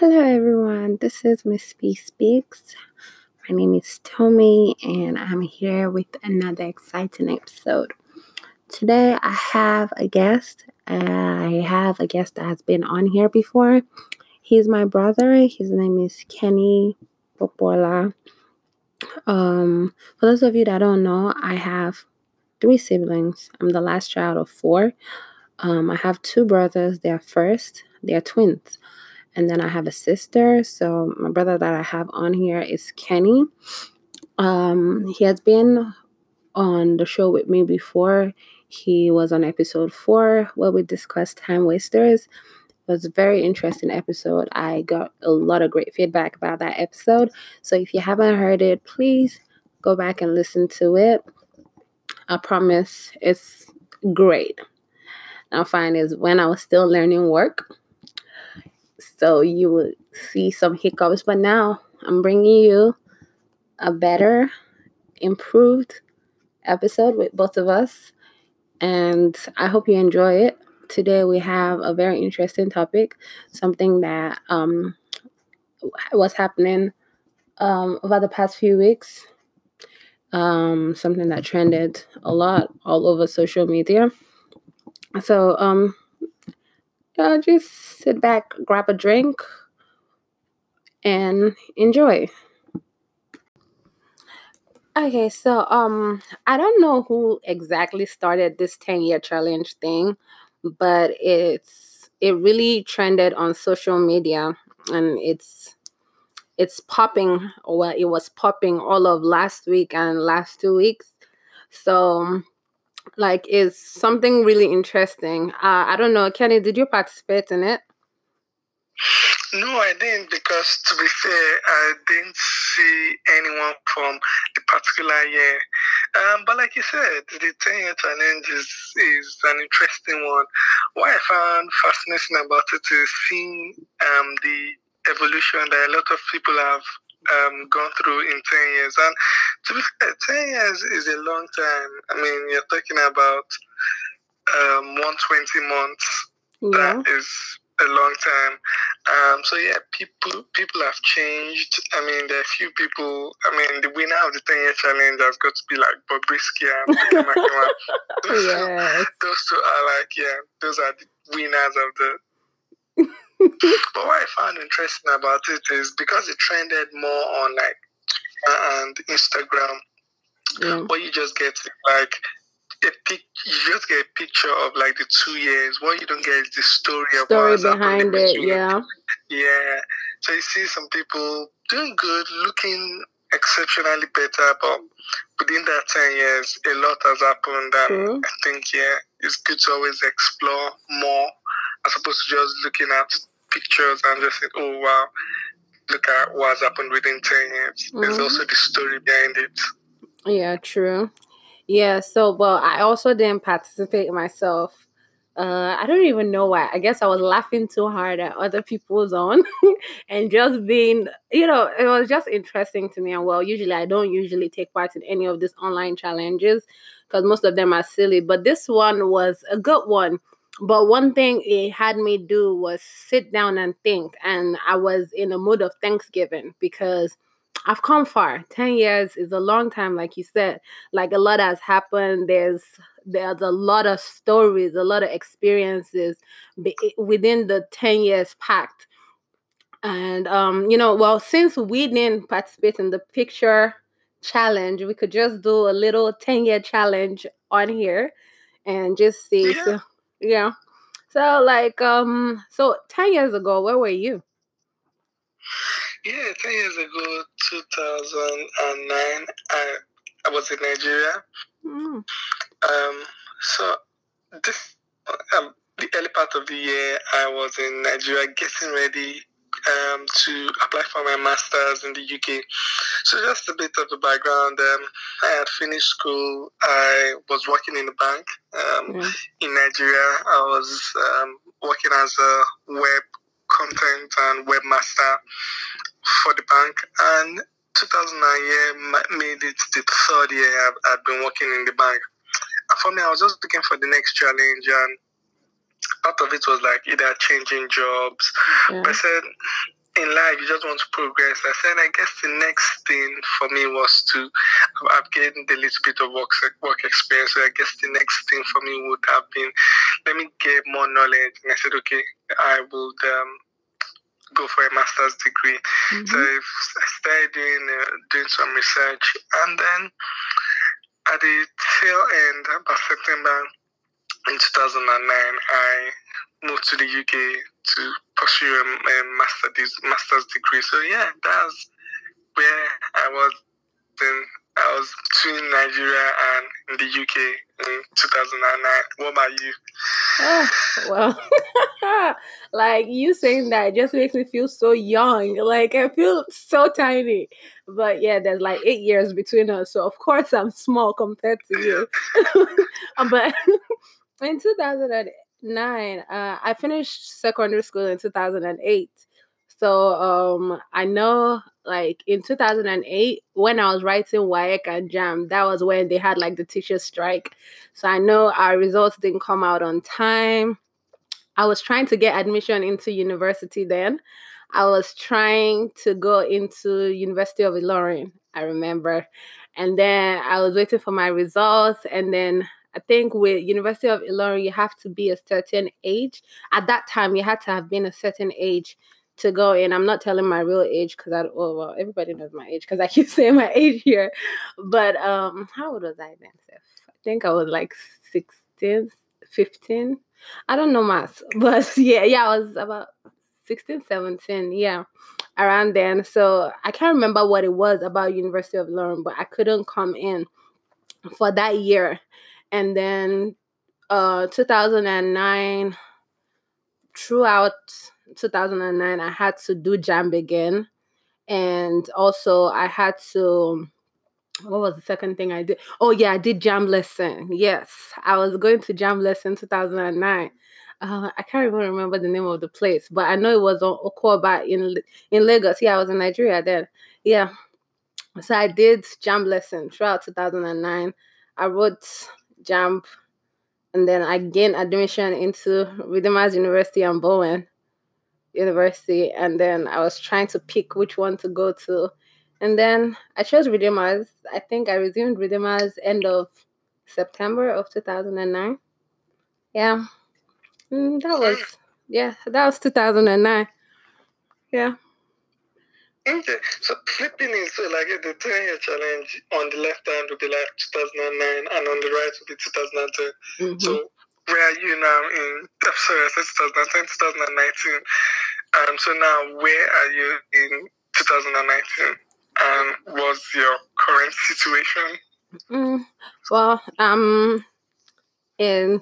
Hello, everyone. This is Miss B Speaks. My name is Tommy, and I'm here with another exciting episode. Today, I have a guest. I have a guest that has been on here before. He's my brother. His name is Kenny Popola. Um, for those of you that don't know, I have three siblings. I'm the last child of four. Um, I have two brothers. They're first. They're twins and then I have a sister. So my brother that I have on here is Kenny. Um, he has been on the show with me before. He was on episode four where we discussed time wasters. It was a very interesting episode. I got a lot of great feedback about that episode. So if you haven't heard it, please go back and listen to it. I promise it's great. Now, find is when I was still learning work so you would see some hiccups. But now I'm bringing you a better, improved episode with both of us. And I hope you enjoy it. Today we have a very interesting topic, something that um, was happening um, over the past few weeks, um, something that trended a lot all over social media. So, um, uh, just sit back, grab a drink, and enjoy. Okay, so um I don't know who exactly started this 10 year challenge thing, but it's it really trended on social media and it's it's popping well it was popping all of last week and last two weeks. So like is something really interesting. Uh, I don't know, Kenny, did you participate in it? No, I didn't because to be fair, I didn't see anyone from the particular year. Um, but like you said, the 10 year challenge is, is an interesting one. What I found fascinating about it is seeing um, the evolution that a lot of people have um, gone through in 10 years. And to be fair, 10 years is a long time. I mean, you're talking about um, 120 months. Yeah. That is a long time. Um, so yeah, people people have changed. I mean, there are a few people. I mean, the winner of the ten year challenge has got to be like Bobrisky and those, yes. those two are like yeah, those are the winners of the but what I found interesting about it is because it trended more on like and Instagram. Yeah. What you just get like a pic, you just get a picture of like the two years. What you don't get is the story, story behind it. Yeah, yeah. So you see some people doing good, looking exceptionally better, but within that ten years, a lot has happened. And True. I think yeah, it's good to always explore more as opposed to just looking at pictures and just saying, "Oh wow." Look at what's happened within 10 years. Mm-hmm. There's also the story behind it. Yeah, true. Yeah, so well, I also didn't participate myself. Uh, I don't even know why. I guess I was laughing too hard at other people's on and just being, you know, it was just interesting to me. And well, usually I don't usually take part in any of these online challenges because most of them are silly, but this one was a good one. But one thing it had me do was sit down and think. And I was in a mood of Thanksgiving because I've come far. 10 years is a long time, like you said. Like a lot has happened. There's there's a lot of stories, a lot of experiences within the 10 years packed. And um, you know, well, since we didn't participate in the picture challenge, we could just do a little 10 year challenge on here and just see. Yeah. So, yeah. So like um so 10 years ago, where were you? Yeah, 10 years ago, 2009, I, I was in Nigeria. Mm. Um, so this, um, the early part of the year, I was in Nigeria getting ready um, to apply for my master's in the UK. So just a bit of the background. Um, I had finished school. I was working in a bank um, mm. in Nigeria. I was um, working as a web content and webmaster for the bank. And 2009 year made it the third year I've, I've been working in the bank. And for me, I was just looking for the next challenge, and part of it was like either changing jobs. Yeah. But I said, in life you just want to progress. I said I guess the next thing for me was to I've gained a little bit of work work experience. So I guess the next thing for me would have been let me get more knowledge. And I said, okay, I would um, go for a master's degree. Mm-hmm. So I started doing uh, doing some research, and then at the tail end, about September in 2009, I moved to the UK to pursue a, a master, master's degree. So yeah, that's where I was then I was between Nigeria and in the UK in 2009. What about you? Oh, well, like you saying that just makes me feel so young. Like I feel so tiny. But yeah, there's like eight years between us. So of course I'm small compared to you. but in 2009, uh, I finished secondary school in 2008. So um, I know like in 2008 when I was writing WAEC and JAMB, that was when they had like the teacher strike. So I know our results didn't come out on time. I was trying to get admission into university then. I was trying to go into University of Ilorin, I remember. And then I was waiting for my results and then I think with University of Ilorin you have to be a certain age. At that time you had to have been a certain age to go in. I'm not telling my real age because I oh well everybody knows my age because I keep saying my age here. But um how old was I then? I think I was like 16, 15. I don't know math, but yeah, yeah, I was about 16, 17, yeah, around then. So I can't remember what it was about University of Ilorin, but I couldn't come in for that year. And then uh 2009 throughout 2009, I had to do JAMB again. And also, I had to. What was the second thing I did? Oh, yeah, I did JAMB lesson. Yes, I was going to JAMB lesson 2009. Uh, I can't even remember the name of the place, but I know it was on Okoba in in Lagos. Yeah, I was in Nigeria then. Yeah, so I did JAMB lesson throughout 2009. I wrote JAMB, and then I gained admission into Redeemers University and Bowen university and then I was trying to pick which one to go to. And then I chose Redeemers. I think I resumed Redeemers end of September of 2009. Yeah. Mm, that was yeah, that was 2009. Yeah. Okay, so flipping it, so like the 10 year challenge on the left hand would be like 2009 and on the right would be 2010. Mm-hmm. So where are you now in, sorry, I said 2010, 2019. Um, so now, where are you in 2019? And what's your current situation? Mm, well, um, in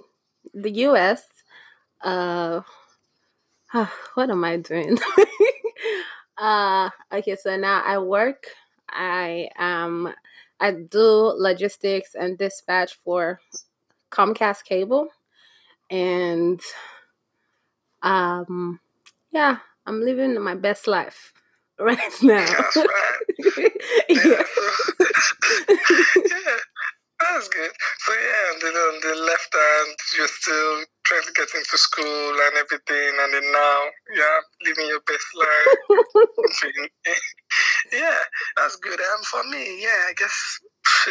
the U.S., uh, what am I doing? uh, okay, so now I work. I um, I do logistics and dispatch for Comcast Cable, and um yeah, I'm living my best life right now. That's right. yeah. yeah. That's good. So yeah, and then on the left hand, you're still trying to get into school and everything, and then now, yeah, living your best life. yeah, that's good. And um, for me, yeah, I guess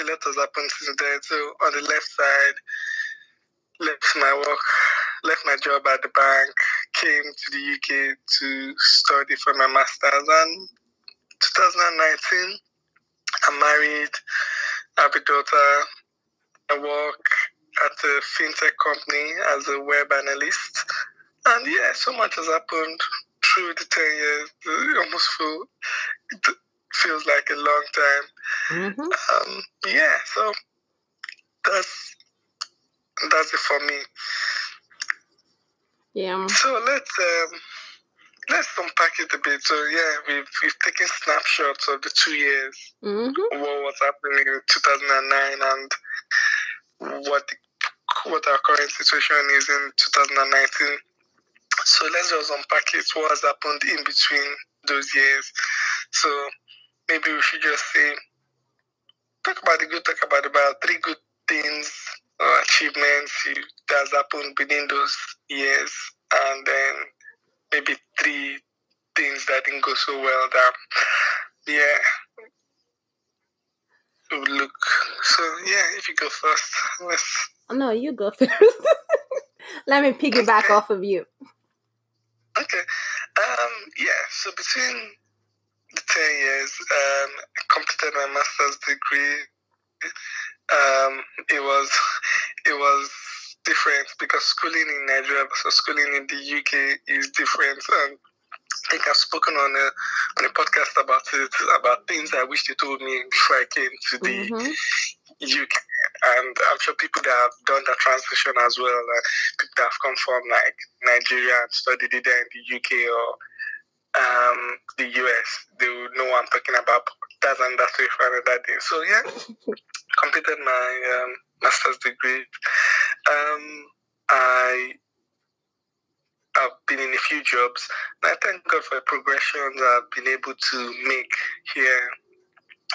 a lot has happened since then. So on the left side, left my work, left my job at the bank, came to the UK to study for my master's. And 2019, I'm married, I have a daughter, I work at a fintech company as a web analyst. And yeah, so much has happened through the 10 years. It almost feel, it feels like a long time. Mm-hmm. Um, yeah, so that's that's it for me. Yeah. So let's um, let's unpack it a bit. So yeah, we've we've taken snapshots of the two years, mm-hmm. what was happening in 2009, and what the, what our current situation is in 2019. So let's just unpack it. What has happened in between those years? So maybe we should just say talk about the good, talk about the bad. Three good things uh, achievements that's happened within those years, and then maybe three things that didn't go so well that yeah would look. So yeah if you go first let's no you go first. Let me piggyback okay. off of you. Okay. Um yeah so between the 10 years um I completed my master's degree um it was it was different because schooling in Nigeria versus schooling in the UK is different and I think I've spoken on a on a podcast about it about things I wish they told me before I came to the mm-hmm. UK, and I'm sure people that have done that transition as well, like people that have come from like Nigeria and studied it there in the UK or um, the US, they would know what I'm talking about. That's another story for another day. So yeah, completed my um, master's degree. Um, I I've been in a few jobs. And I thank God for the progressions I've been able to make here.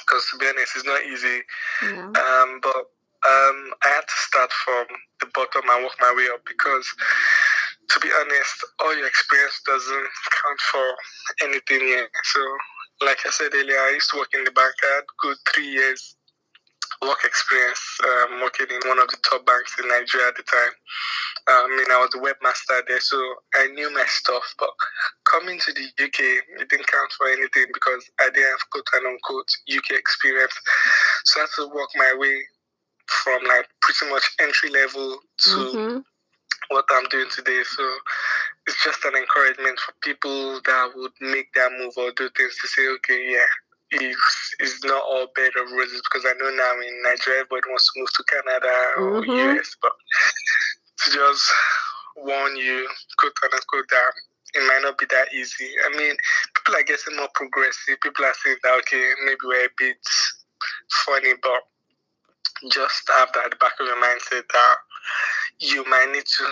Because to be honest, it's not easy. Yeah. Um, but um, I had to start from the bottom and work my way up because, to be honest, all your experience doesn't count for anything here. So, like I said earlier, I used to work in the bank. I had good three years work experience um, working in one of the top banks in Nigeria at the time. Um, I mean, I was a webmaster there, so I knew my stuff. But coming to the UK, it didn't count for anything because I didn't have quote and unquote UK experience. So I had to work my way from like pretty much entry level to mm-hmm. what I'm doing today. So it's just an encouragement for people that would make that move or do things to say, okay, yeah, is is not all bed of roses because I know now in Nigeria everybody wants to move to Canada or mm-hmm. US, but to just warn you, quote unquote, that it might not be that easy. I mean, people are getting more progressive. People are saying that okay, maybe we're a bit funny, but just have that at the back of your mindset that you might need to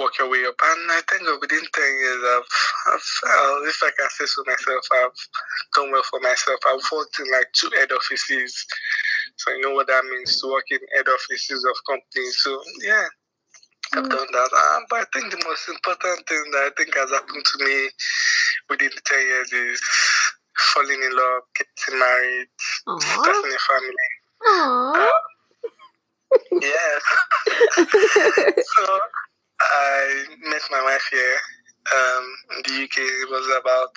work your way up. And I think within 10 years, I've, I've uh, if I can say so myself, I've done well for myself. I've worked in like two head offices. So you know what that means to work in head offices of companies. So yeah, I've mm. done that. Um, but I think the most important thing that I think has happened to me within the 10 years is falling in love, getting married, Aww. starting a family. Aww. Um, yes. so I met my wife here um, in the UK. It was about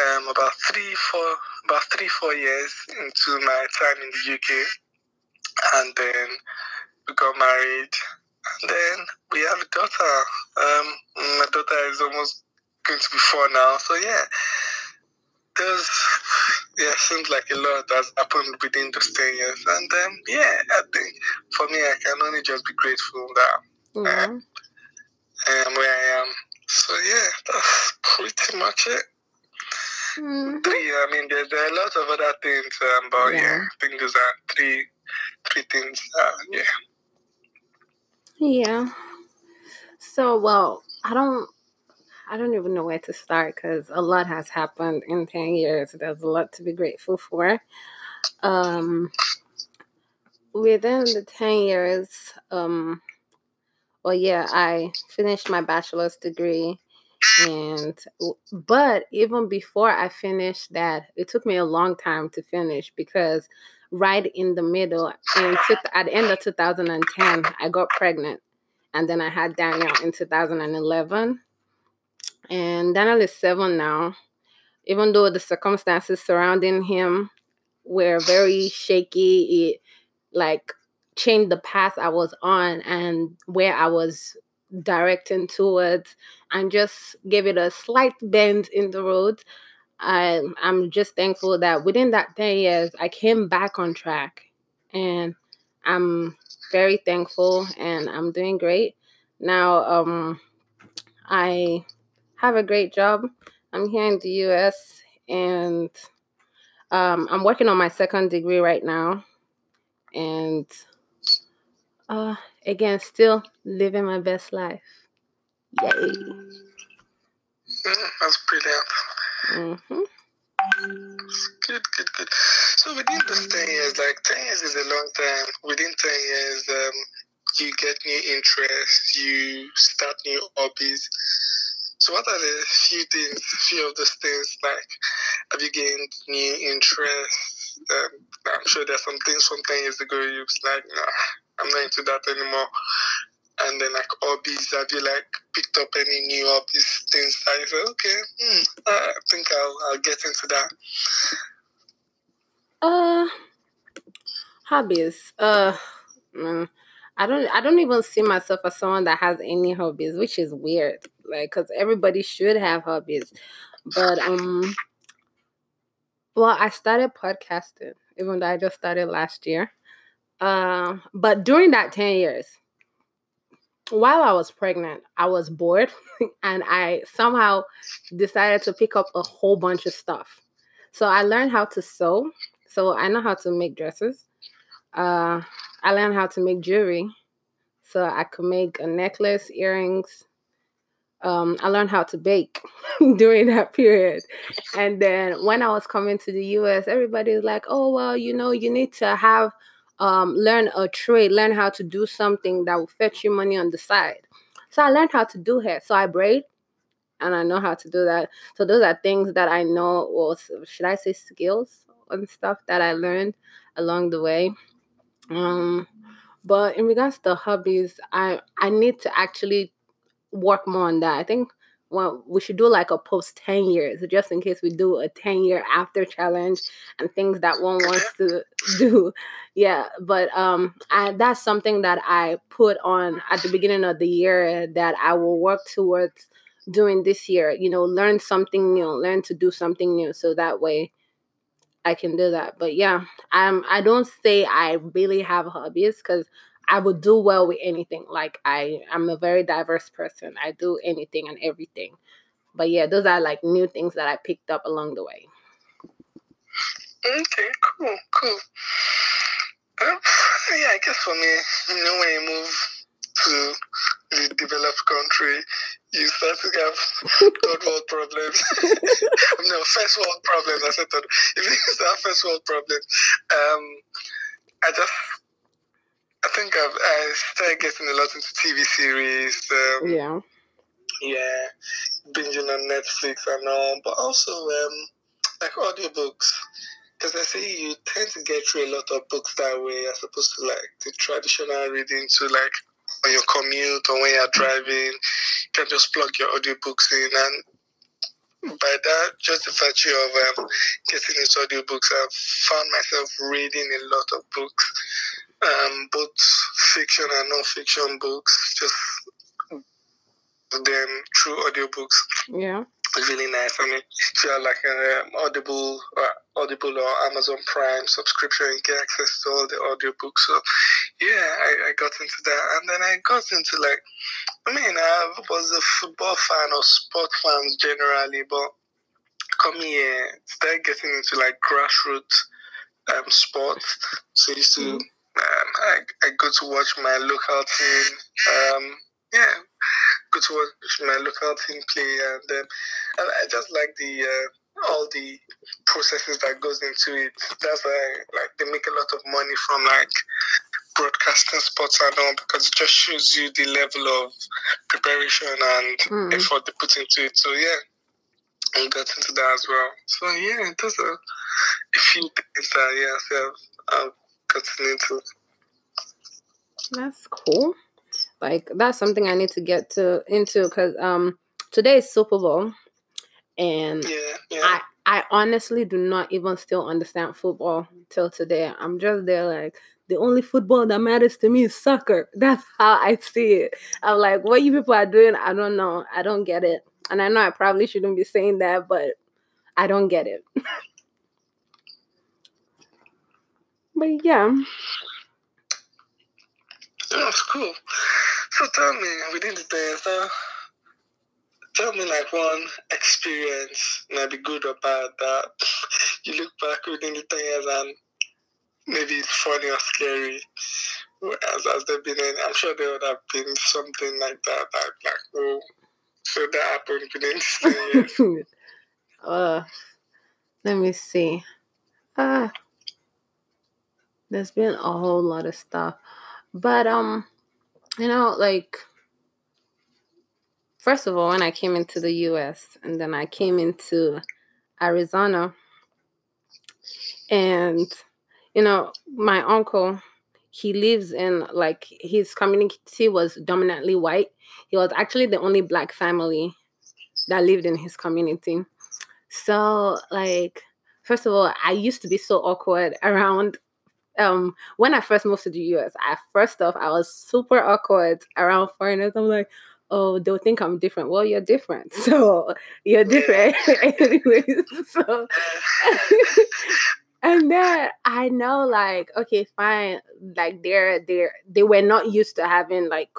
um, about three, four, about three, four years into my time in the UK, and then we got married, and then we have a daughter. Um, my daughter is almost going to be four now, so yeah. There's yeah, seems like a lot has happened within those ten years, and um, yeah, I think for me, I can only just be grateful that Mm-hmm. I am where I am. So yeah, that's pretty much it. Mm-hmm. Three. I mean, there, there are a lot of other things, um, but yeah. yeah. I think those are three, three things. Uh, yeah. Yeah. So well, I don't. I don't even know where to start because a lot has happened in 10 years. There's a lot to be grateful for. Um, within the 10 years, um, well, yeah, I finished my bachelor's degree. And, but even before I finished that, it took me a long time to finish because right in the middle, in at the end of 2010, I got pregnant. And then I had Daniel in 2011. And Daniel is seven now. Even though the circumstances surrounding him were very shaky, it like changed the path I was on and where I was directing towards and just gave it a slight bend in the road. I, I'm just thankful that within that 10 years, I came back on track. And I'm very thankful and I'm doing great. Now, um, I have a great job. I'm here in the US and um, I'm working on my second degree right now. And uh, again, still living my best life. Yay. Mm, that's brilliant. Mm-hmm. Good, good, good. So within those 10 years, like 10 years is a long time. Within 10 years, um, you get new interests, you start new hobbies. So what are the few things, few of those things? Like, have you gained new interests? Um, I'm sure there's some things from 10 years ago you was like, nah, I'm not into that anymore. And then, like, hobbies, have you, like, picked up any new hobbies, things that you say, okay, hmm, I think I'll, I'll get into that? Uh, hobbies. Uh, mm, I don't. I don't even see myself as someone that has any hobbies, which is weird. Like, cause everybody should have hobbies, but um, well, I started podcasting, even though I just started last year. Uh, but during that ten years, while I was pregnant, I was bored, and I somehow decided to pick up a whole bunch of stuff. So I learned how to sew. So I know how to make dresses. Uh, I learned how to make jewelry. So I could make a necklace, earrings. Um, I learned how to bake during that period. And then when I was coming to the US, everybody was like, oh, well, you know, you need to have, um, learn a trade, learn how to do something that will fetch you money on the side. So I learned how to do hair. So I braid and I know how to do that. So those are things that I know, or should I say skills and stuff that I learned along the way. Um, but in regards to hobbies, I I need to actually work more on that. I think well, we should do like a post 10 years just in case we do a 10 year after challenge and things that one wants to do yeah but um I, that's something that i put on at the beginning of the year that i will work towards doing this year you know learn something new learn to do something new so that way I can do that. But yeah, I'm I don't say I really have hobbies because I would do well with anything. Like I I'm a very diverse person. I do anything and everything. But yeah, those are like new things that I picked up along the way. Okay, cool, cool. Um, yeah, I guess for me, you know, when you move to the developed country, you start to have third world problems. no, first world problems. I said third. If you have first world problems, um, I just, I think I've, I started getting a lot into TV series. Um, yeah. Yeah, binging on Netflix and all, but also um, like audiobooks. Because I see you tend to get through a lot of books that way as opposed to like the traditional reading to like on your commute or when you're driving. You can just plug your audiobooks in and by that, just the virtue of um, getting into audiobooks, I've found myself reading a lot of books, um, both fiction and non-fiction books, just them through audiobooks. Yeah really nice. I mean, if you have like an um, Audible, uh, Audible or Amazon Prime subscription, you get access to all the audiobooks. So, yeah, I, I got into that, and then I got into like, I mean, I was a football fan or sport fan generally, but come here, started getting into like grassroots um, sports. So I used to, mm. I, I go to watch my local team. Um, yeah, go to watch my local team play, and then and I just like the uh, all the processes that goes into it. That's why like they make a lot of money from like broadcasting sports and all because it just shows you the level of preparation and mm. effort they put into it. So yeah. I got into that as well. So yeah, those are a few things that yeah, I've That's cool. Like that's something I need to get to into because um today is Super Bowl, and yeah, yeah. I I honestly do not even still understand football till today. I'm just there like the only football that matters to me is soccer. That's how I see it. I'm like, what you people are doing, I don't know. I don't get it. And I know I probably shouldn't be saying that, but I don't get it. but yeah. That's cool. So tell me, we within the dance, tell me like one experience, maybe good or bad, that you look back within the 10 years and maybe it's funny or scary. As, as there been, any, I'm sure there would have been something like that, that like, oh, so that happened within 10 years. uh, let me see. Uh, there's been a whole lot of stuff. But um, you know, like first of all, when I came into the US and then I came into Arizona, and you know, my uncle, he lives in like his community was dominantly white. He was actually the only black family that lived in his community. So, like, first of all, I used to be so awkward around um when I first moved to the US. I first off, I was super awkward around foreigners. I'm like, oh, they'll think I'm different. Well, you're different. So you're different. Anyways. So and then I know like, okay, fine. Like they're they're they were not used to having like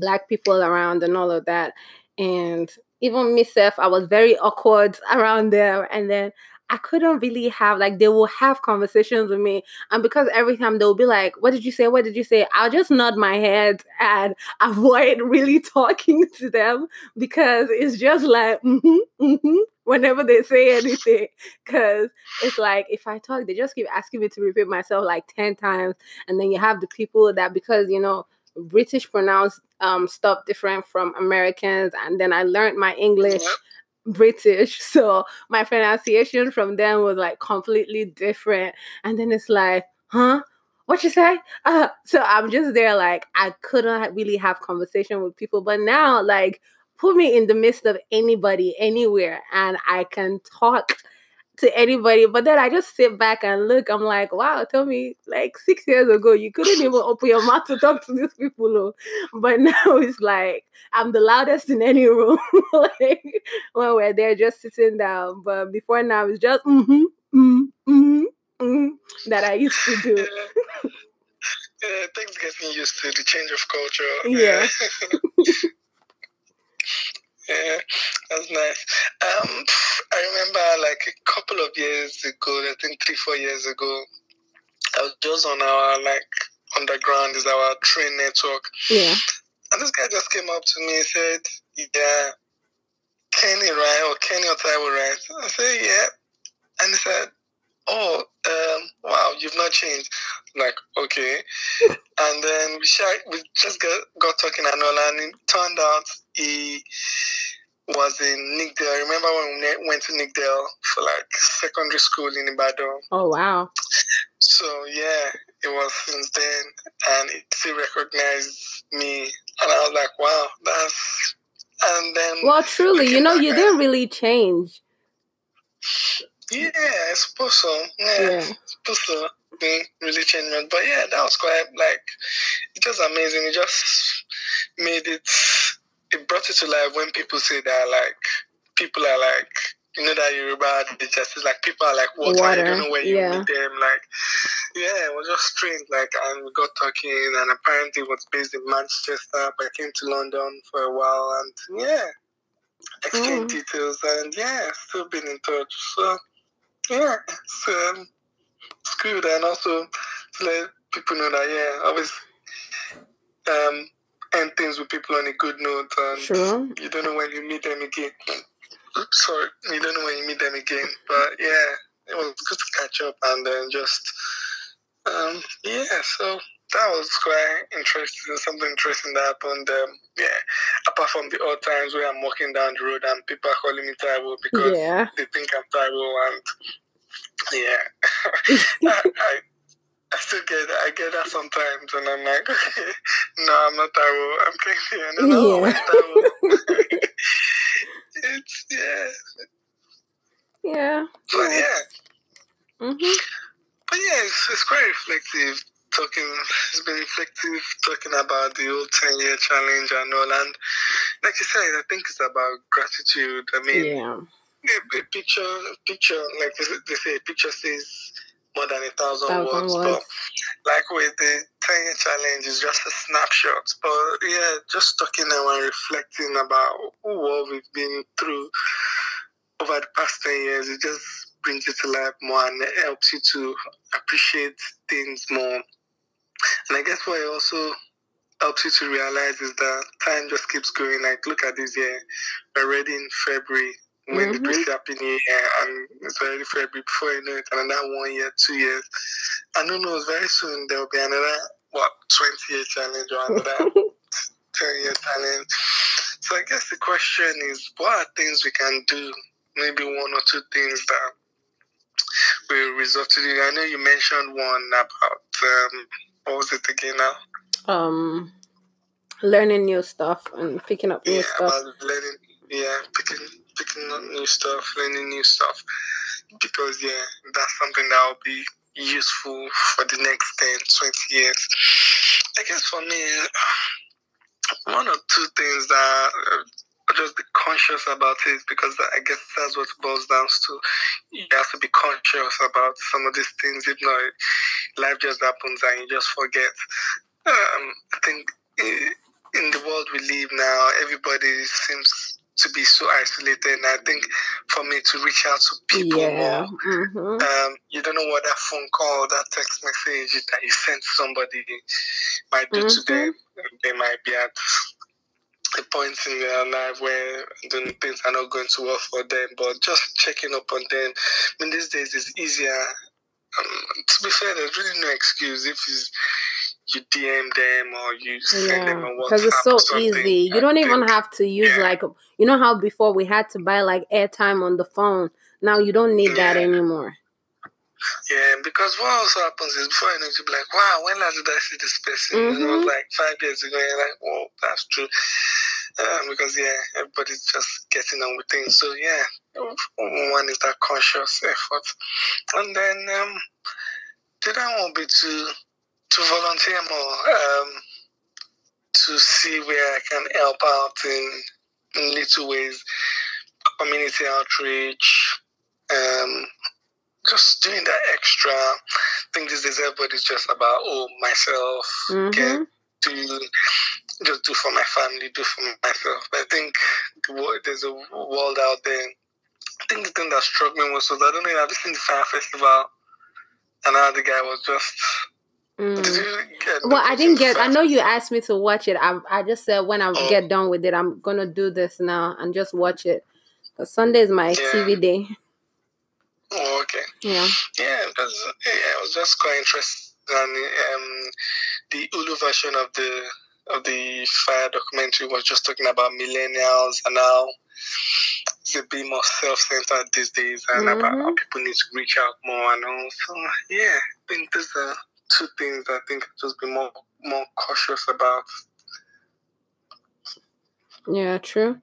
black people around and all of that. And even myself, I was very awkward around them. And then I couldn't really have like they will have conversations with me, and because every time they'll be like, "What did you say? What did you say?" I'll just nod my head and avoid really talking to them because it's just like mm-hmm, mm-hmm, whenever they say anything. Because it's like if I talk, they just keep asking me to repeat myself like ten times, and then you have the people that because you know British pronounce um, stuff different from Americans, and then I learned my English. British, so my pronunciation from them was like completely different. And then it's like, huh? What you say? Uh, so I'm just there, like I couldn't really have conversation with people, but now, like, put me in the midst of anybody, anywhere, and I can talk to anybody. But then I just sit back and look. I'm like, wow, tell me, like six years ago, you couldn't even open your mouth to talk to these people. But now it's like I'm the loudest in any room. like when we're there just sitting down. But before now, it's just mm-hmm, mm-hmm, mm-hmm, mm-hmm that I used to do. yeah. yeah, things getting used to the change of culture. Yeah. Yeah, that's nice. Um, I remember like a couple of years ago, I think three, four years ago, I was just on our like underground is our train network. Yeah. And this guy just came up to me and said, Yeah, Kenny, right? Or Kenny or Taiwo, right? I said, Yeah. And he said, Oh, um, wow, you've not changed. I'm like, okay. and then we, we just got, got talking and all, and it turned out he was in Nickdale. I remember when we went to Nickdale for like secondary school in Ibadan. Oh wow! So yeah, it was since then, and it still recognized me, and I was like, wow, that's. And then. Well, truly, you know, you didn't really change. Yeah, I suppose so. Yeah, yeah. I suppose so. Didn't really change much, but yeah, that was quite like it's just amazing. It just made it it brought it to life when people say that like people are like you know that you're Yoruba the justice like people are like water, water. you don't know where you yeah. meet them like yeah it was just strange like and we got talking and apparently it was based in Manchester but I came to London for a while and yeah exchange mm. details and yeah still been in touch so yeah so um, it's good and also to let people know that yeah always um end things with people on a good note, and sure. you don't know when you meet them again. Sorry, you don't know when you meet them again. But yeah, it was good to catch up and then just um, yeah. So that was quite interesting. Something interesting that happened. Um, yeah, apart from the odd times where I'm walking down the road and people are calling me Taiwo because yeah. they think I'm Taiwo, and yeah, I, I get. I get that sometimes, and I'm like, no, I'm not Taiwo. I'm crazy. And then, oh, yeah. it's yeah. Yeah. But yeah. Mm-hmm. But yeah, it's, it's quite reflective. Talking, it's been reflective talking about the old ten year challenge and all. And like you said, I think it's about gratitude. I mean, yeah. A, a picture, picture, like they say, a picture says more than a thousand, thousand words. words. But like with the 10 year challenge, it's just a snapshot. But yeah, just talking now and reflecting about what we've been through over the past 10 years, it just brings it to life more and it helps you to appreciate things more. And I guess what it also helps you to realize is that time just keeps going. Like, look at this year, we're already in February when mm-hmm. the break here and it's already February before you know it, and another one year, two years. I don't know, very soon there will be another what, twenty year challenge or another ten year challenge. So I guess the question is, what are things we can do? Maybe one or two things that will result to I know you mentioned one about um, what was it again now? Um, learning new stuff and picking up new yeah, stuff. learning, yeah, picking picking up new stuff, learning new stuff, because yeah, that's something that will be useful for the next 10, 20 years. I guess for me, one or two things that uh, just be conscious about it because I guess that's what it boils down to. You have to be conscious about some of these things. If not, life just happens and you just forget. Um, I think in the world we live now, everybody seems to be so isolated. And I think for me to reach out to people yeah. more, mm-hmm. um, you don't know what that phone call, that text message that you sent somebody might do mm-hmm. to them. They might be at a point in their life where things are not going to work for them, but just checking up on them. I mean, these days it's easier. Um, to be fair, there's really no excuse if it's you DM them or you send yeah, them a Because it's so easy. You don't even have to use yeah. like you know how before we had to buy like airtime on the phone. Now you don't need yeah. that anymore. Yeah, because what also happens is before you know you'll be like, wow, when last did I see this person? Mm-hmm. You know, like five years ago, you're like, oh, that's true. Um, because yeah, everybody's just getting on with things. So yeah, one is that conscious effort, and then um, the other one will be to to volunteer more, um, to see where I can help out in, in little ways, community outreach, um, just doing that extra. I think this is everybody's just about oh myself, mm-hmm. get do just do for my family, do for myself. But I think the world, there's a world out there. I think the thing that struck me was I don't know. I've seen the Fyre Festival, and now the guy was just Mm. Well, I didn't get. I know you asked me to watch it. I I just said when I oh. get done with it, I'm gonna do this now and just watch it. Cause Sunday is my yeah. TV day. Oh, okay. Yeah. Yeah, because yeah, I was just quite interested in um, the Hulu version of the of the Fyre documentary was just talking about millennials and how it's a bit more self-centered these days and mm-hmm. about how mm-hmm. people need to reach out more and all. So yeah, I think there's a two things I think just be more more cautious about. Yeah, true.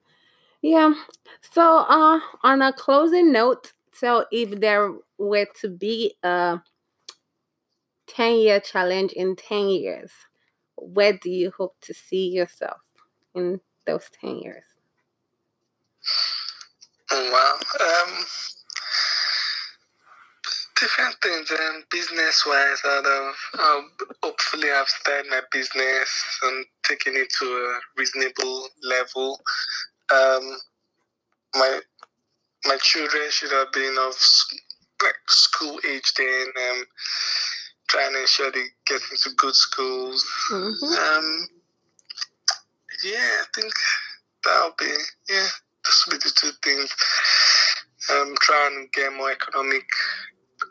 Yeah. So uh on a closing note, so if there were to be a 10 year challenge in 10 years, where do you hope to see yourself in those 10 years? Oh, wow. Um, different things and business wise I'd have um, hopefully I've started my business and taking it to a reasonable level. Um, my my children should have been of like school age then um, trying to ensure they get into good schools. Mm-hmm. Um, yeah, I think that'll be yeah, this will be the two things. Um, trying to get more economic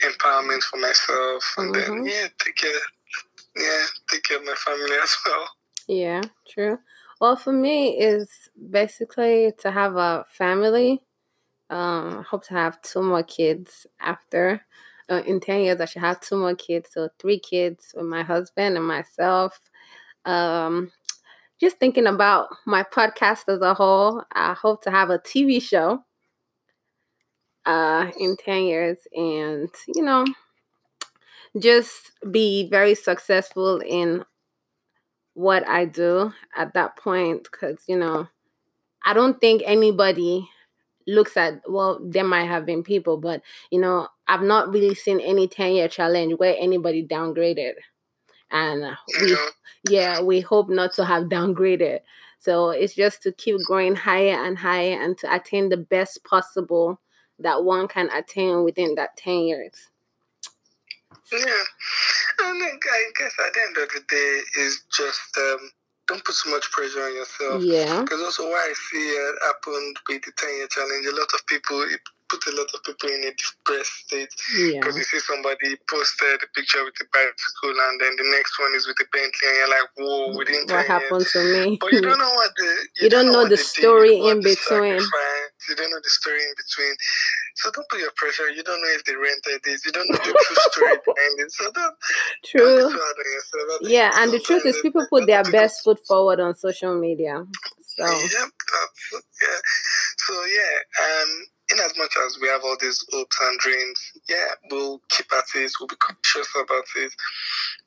empowerment for myself, and mm-hmm. then yeah, take care, yeah, take care of my family as well. Yeah, true. Well, for me, is basically to have a family. Um, I hope to have two more kids after. Uh, in 10 years, I should have two more kids. So, three kids with my husband and myself. Um, just thinking about my podcast as a whole, I hope to have a TV show uh, in 10 years and, you know, just be very successful in what I do at that point because, you know, I don't think anybody looks at, well, there might have been people, but, you know, I've not really seen any 10 year challenge where anybody downgraded. And we, yeah, we hope not to have downgraded. So it's just to keep growing higher and higher and to attain the best possible that one can attain within that 10 years. Yeah. I think I guess at the end of the day is just um, don't put so much pressure on yourself. Yeah. Because also what I see uh, happened with the 10 year challenge, a lot of people it put a lot of people in a depressed state because yeah. you see somebody posted a picture with a bicycle and then the next one is with a Bentley and you're like, whoa, we didn't What happened years. to me? But you don't know what the you, you don't, don't, know, know the story in between. You don't know the story in between. So don't put your pressure. You don't know if they rented this. You don't know the true story behind it. So don't. True. Don't yeah, and the truth is, people put their best foot forward on social media. So. Yep. yeah. So yeah. Um. In as much as we have all these hopes and dreams, yeah, we'll keep at it. We'll be conscious about it.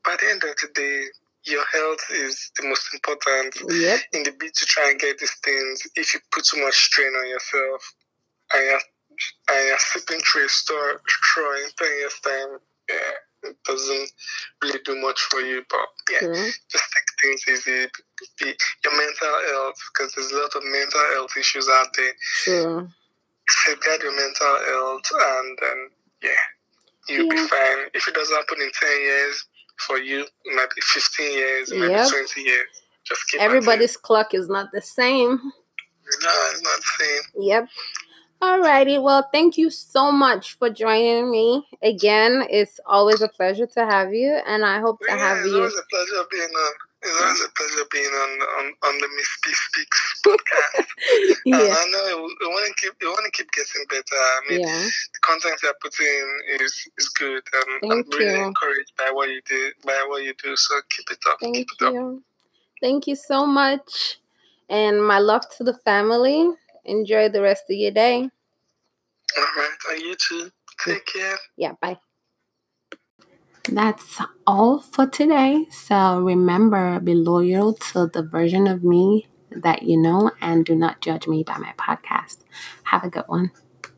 By the end of the day, your health is the most important. Yep. In the bid to try and get these things, if you put too much strain on yourself and you're and you're sitting through a store straw in 10 years' time, yeah, it doesn't really do much for you. But yeah, mm-hmm. just take things easy. Be, your mental health, because there's a lot of mental health issues out there. Sure. Safeguard your mental health, and then, yeah, you'll yeah. be fine. If it doesn't happen in 10 years, for you, might be 15 years, maybe yep. 20 years. Just keep Everybody's clock is not the same. No, it's not the same. Yep. Alrighty, well, thank you so much for joining me again. It's always a pleasure to have you, and I hope to yeah, have it's you. Always a pleasure being on. It's always a pleasure being on on, on the Miss P Speaks podcast. yeah. And I know we want to keep we want to keep getting better. I mean, yeah. the content you're putting is is good, and thank I'm really you. encouraged by what you do by what you do. So keep it up. Thank keep it you. Up. Thank you so much, and my love to the family. Enjoy the rest of your day. All right. And you too. Mm. Take care. Yeah. Bye. That's all for today. So remember, be loyal to the version of me that you know and do not judge me by my podcast. Have a good one.